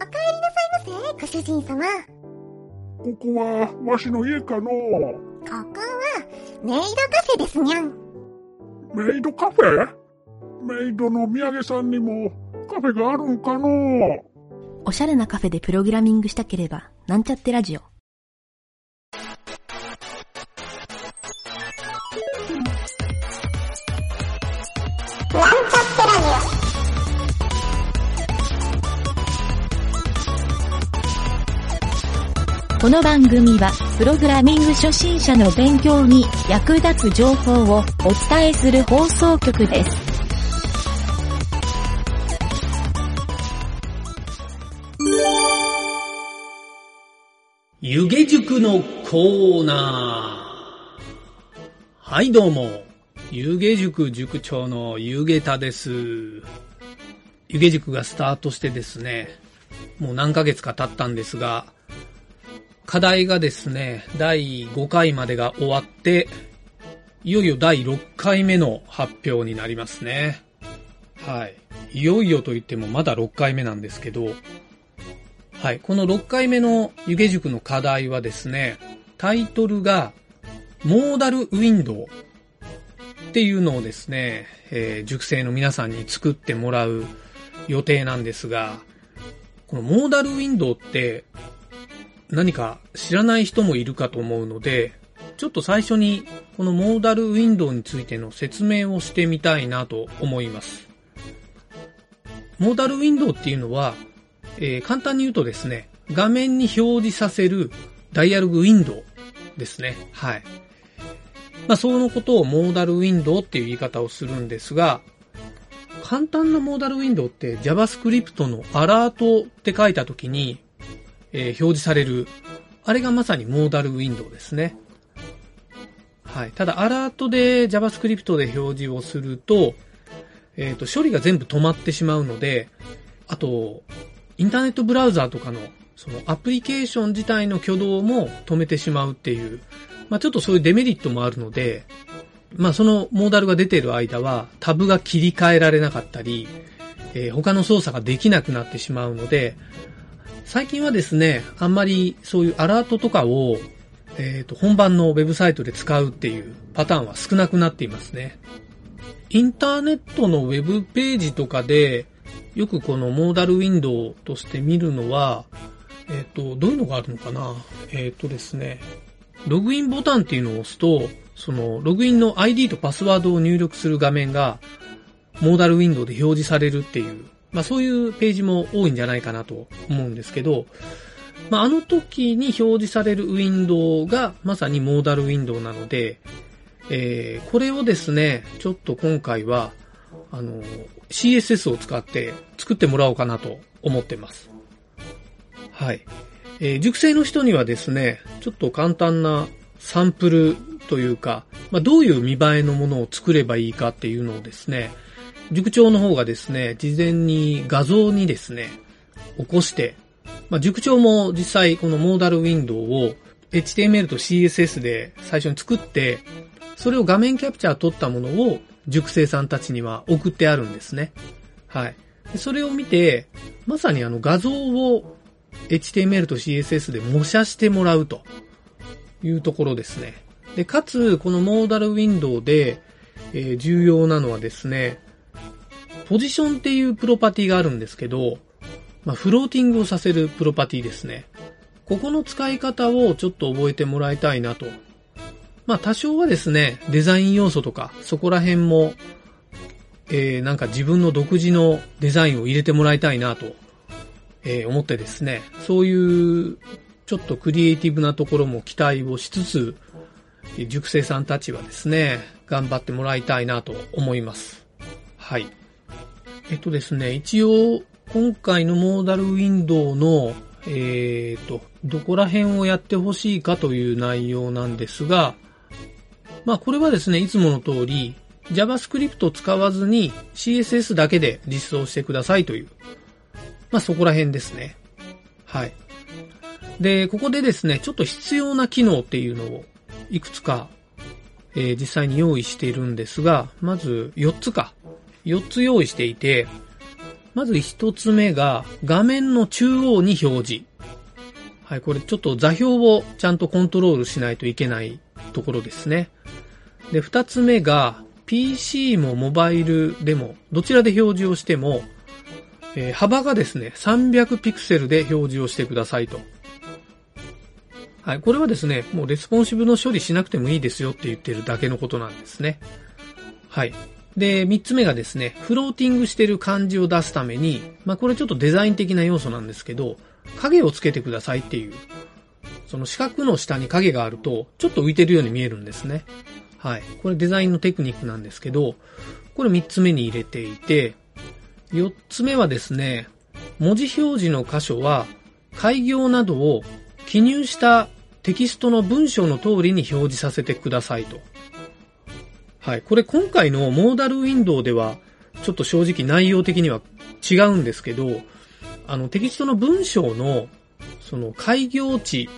お帰りなさいませ、ご主人様。ここは、わしの家かのここは、メイドカフェですにゃん。メイドカフェ？メイドの土産さんにもカフェがあるんかのおしゃれなカフェでプログラミングしたければ、なんちゃってラジオ。この番組は、プログラミング初心者の勉強に役立つ情報をお伝えする放送局です。湯気塾のコーナー。はい、どうも。湯気塾塾長の湯気田です。湯気塾がスタートしてですね、もう何ヶ月か経ったんですが、課題がですね、第5回までが終わって、いよいよ第6回目の発表になりますね。はい。いよいよと言ってもまだ6回目なんですけど、はい。この6回目の湯気塾の課題はですね、タイトルが、モーダルウィンドウっていうのをですね、えー塾生の皆さんに作ってもらう予定なんですが、このモーダルウィンドウって何か知らない人もいるかと思うので、ちょっと最初にこのモーダルウィンドウについての説明をしてみたいなと思います。モーダルウィンドウっていうのは、えー簡単に言うとですね、画面に表示させるダイアログウィンドウですね。はい。まあ、そのことをモーダルウィンドウっていう言い方をするんですが、簡単なモーダルウィンドウって JavaScript のアラートって書いたときに、えー表示される、あれがまさにモーダルウィンドウですね。はい。ただ、アラートで JavaScript で表示をすると、えっ、と、処理が全部止まってしまうので、あと、インターネットブラウザーとかの、そのアプリケーション自体の挙動も止めてしまうっていう、まあちょっとそういうデメリットもあるので、まあそのモーダルが出ている間はタブが切り替えられなかったり、えー他の操作ができなくなってしまうので、最近はですね、あんまりそういうアラートとかを、えっ、と、本番のウェブサイトで使うっていうパターンは少なくなっていますね。インターネットのウェブページとかで、よくこのモーダルウィンドウとして見るのは、えっ、と、どういうのがあるのかな？えっ、とですね、ログインボタンっていうのを押すと、その、ログインの ID とパスワードを入力する画面が、モーダルウィンドウで表示されるっていう、まあそういうページも多いんじゃないかなと思うんですけど、まああの時に表示されるウィンドウがまさにモーダルウィンドウなので、えーこれをですね、ちょっと今回は、あの、CSS を使って作ってもらおうかなと思ってます。はい。えー熟成の人にはですね、ちょっと簡単なサンプルというか、まあ、どういう見栄えのものを作ればいいかっていうのをですね、塾長の方がですね、事前に画像にですね、起こして、まあ、塾長も実際このモーダルウィンドウを HTML と CSS で最初に作って、それを画面キャプチャー取ったものを塾生さんたちには送ってあるんですね。はい。それを見て、まさにあの画像を HTML と CSS で模写してもらうというところですね。で、かつ、このモーダルウィンドウで、えー重要なのはですね、ポジションっていうプロパティがあるんですけど、まあ、フローティングをさせるプロパティですね。ここの使い方をちょっと覚えてもらいたいなと。まあ多少はですね、デザイン要素とか、そこら辺も、えー、なんか自分の独自のデザインを入れてもらいたいなと、えー思ってですね、そういうちょっとクリエイティブなところも期待をしつつ、えー塾生さんたちはですね、頑張ってもらいたいなと思います。はい。えっとですね、一応、今回のモーダルウィンドウの、えっと、どこら辺をやってほしいかという内容なんですが、まあこれはですね、いつもの通り、JavaScript を使わずに CSS だけで実装してくださいという、まあそこら辺ですね。はい。で、ここでですね、ちょっと必要な機能っていうのをいくつか、えー実際に用意しているんですが、まず4つか。4つ用意していて、まず一つ目が画面の中央に表示。はい、これちょっと座標をちゃんとコントロールしないといけないところですね。で、二つ目が PC もモバイルでもどちらで表示をしても、えー、幅がですね、300ピクセルで表示をしてくださいと。はい、これはですね、もうレスポンシブの処理しなくてもいいですよって言ってるだけのことなんですね。はい。で、三つ目がですね、フローティングしてる感じを出すために、まあこれちょっとデザイン的な要素なんですけど、影をつけてくださいっていう。その四角の下に影があると、ちょっと浮いてるように見えるんですね。はい。これデザインのテクニックなんですけど、これ三つ目に入れていて、四つ目はですね、文字表示の箇所は、開業などを記入したテキストの文章の通りに表示させてくださいと。はい。これ今回のモーダルウィンドウでは、ちょっと正直内容的には違うんですけど、あの、テキストの文章の、その、開業値、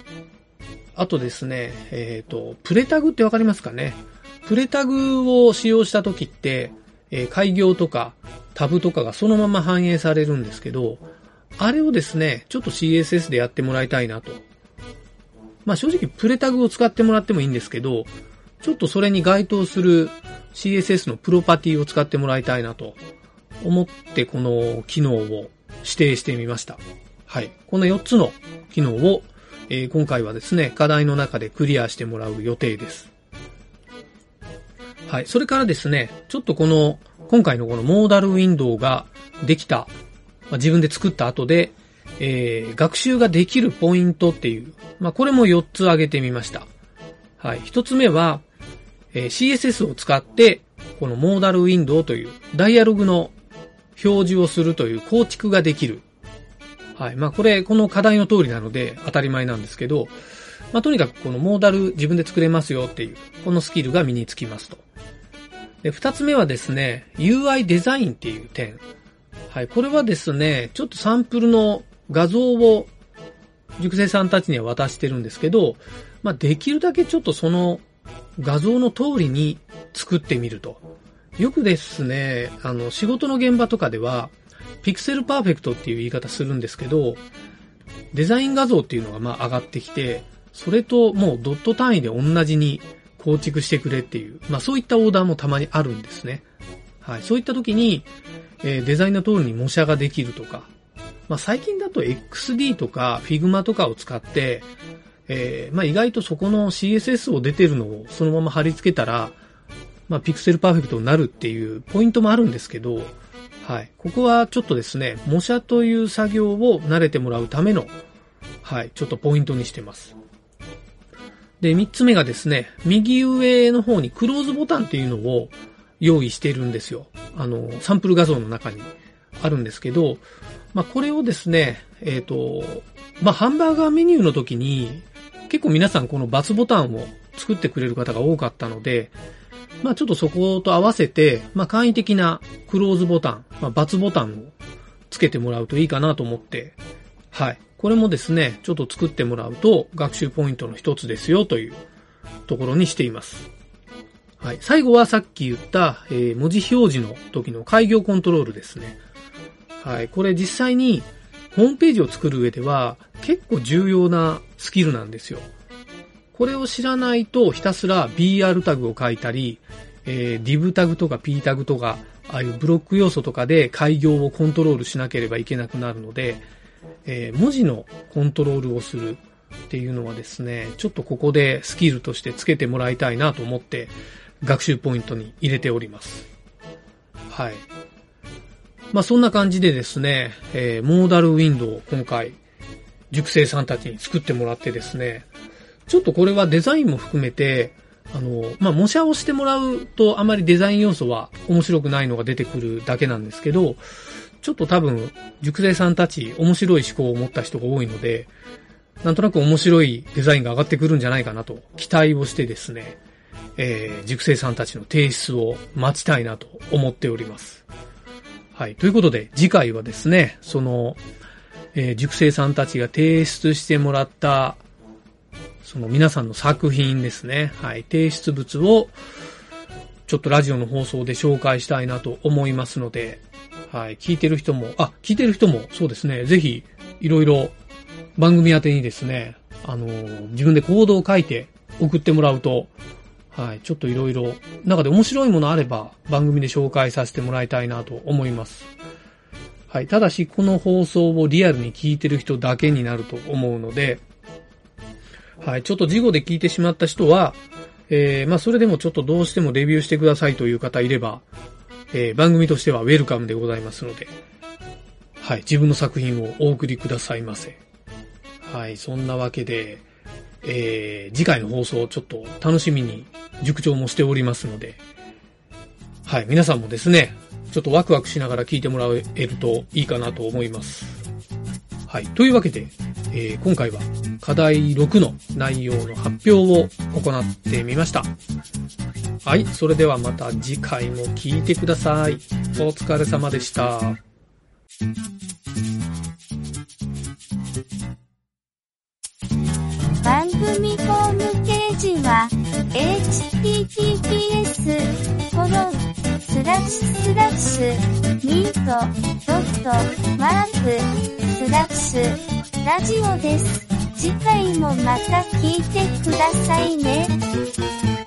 あとですね、えっ、ー、と、プレタグってわかりますかね？プレタグを使用した時って、えー、開業とかタブとかがそのまま反映されるんですけど、あれをですね、ちょっと CSS でやってもらいたいなと。まあ正直プレタグを使ってもらってもいいんですけど、ちょっとそれに該当する CSS のプロパティを使ってもらいたいなと思ってこの機能を指定してみました。はい。この4つの機能を、えー、今回はですね、課題の中でクリアしてもらう予定です。はい。それからですね、ちょっとこの、今回のこのモーダルウィンドウができた、まあ、自分で作った後で、えー、学習ができるポイントっていう、まあ、これも4つ挙げてみました。はい。1つ目は、えー、CSS を使って、このモーダルウィンドウというダイアログの表示をするという構築ができる。はい。まあこれ、この課題の通りなので当たり前なんですけど、まあとにかくこのモーダル自分で作れますよっていう、このスキルが身につきますと。で、二つ目はですね、UI デザインっていう点。はい。これはですね、ちょっとサンプルの画像を塾生さんたちには渡してるんですけど、まあできるだけちょっとその画像の通りに作ってみると。よくですね、あの、仕事の現場とかでは、ピクセルパーフェクトっていう言い方するんですけど、デザイン画像っていうのがまあ上がってきて、それともうドット単位で同じに構築してくれっていう、まあそういったオーダーもたまにあるんですね。はい。そういった時に、えー、デザインの通りに模写ができるとか、まあ最近だと XD とか Figma とかを使って、えー、まあ意外とそこの CSS を出てるのをそのまま貼り付けたら、まあ、ピクセルパーフェクトになるっていうポイントもあるんですけど、はい。ここはちょっとですね、模写という作業を慣れてもらうための、はい、ちょっとポイントにしてます。で、三つ目がですね、右上の方にクローズボタンっていうのを用意してるんですよ。あの、サンプル画像の中にあるんですけど、まあ、これをですね、えっ、ー、と、まあ、ハンバーガーメニューの時に、結構皆さんこのバツボタンを作ってくれる方が多かったので、まあちょっとそこと合わせて、まあ簡易的なクローズボタン、まあ×ボタンをつけてもらうといいかなと思って、はい。これもですね、ちょっと作ってもらうと学習ポイントの一つですよというところにしています。はい。最後はさっき言った、えー、文字表示の時の開業コントロールですね。はい。これ実際にホームページを作る上では結構重要なスキルなんですよ。これを知らないとひたすら BR タグを書いたり、えー、div タグとか p タグとか、ああいうブロック要素とかで開業をコントロールしなければいけなくなるので、えー、文字のコントロールをするっていうのはですね、ちょっとここでスキルとしてつけてもらいたいなと思って学習ポイントに入れております。はい。まあそんな感じでですね、えー、モーダルウィンドウを今回、塾生さんたちに作ってもらってですね、ちょっとこれはデザインも含めて、あの、まあ、模写をしてもらうとあまりデザイン要素は面白くないのが出てくるだけなんですけど、ちょっと多分、熟成さんたち面白い思考を持った人が多いので、なんとなく面白いデザインが上がってくるんじゃないかなと期待をしてですね、えー、熟成さんたちの提出を待ちたいなと思っております。はい。ということで、次回はですね、その、えー、熟成さんたちが提出してもらったその皆さんの作品ですね。はい。提出物を、ちょっとラジオの放送で紹介したいなと思いますので、はい、聞いてる人も、あ、聞いてる人もそうですね、ぜひ、いろいろ番組宛てにですね、あのー自分でコードを書いて送ってもらうと、はい、ちょっといろいろ、中で面白いものあれば番組で紹介させてもらいたいなと思います。はい、ただしこの放送をリアルに聞いてる人だけになると思うので、はい、ちょっと事後で聞いてしまった人は、えー、まあそれでもちょっとどうしてもレビューしてくださいという方いれば、えー、番組としてはウェルカムでございますので、はい、自分の作品をお送りくださいませ。はい、そんなわけで、えー、次回の放送をちょっと楽しみに塾長もしておりますので、はい、皆さんもですね、ちょっとワクワクしながら聞いてもらえるといいかなと思います。はい、というわけで、えー今回は課題6の内容の発表を行ってみました。はい、それではまた次回も聞いてください。お疲れ様でした。Https コロンスラッシュスラッシュミートドットマークスラッシュラジオです。次回もまた聞いてくださいね。「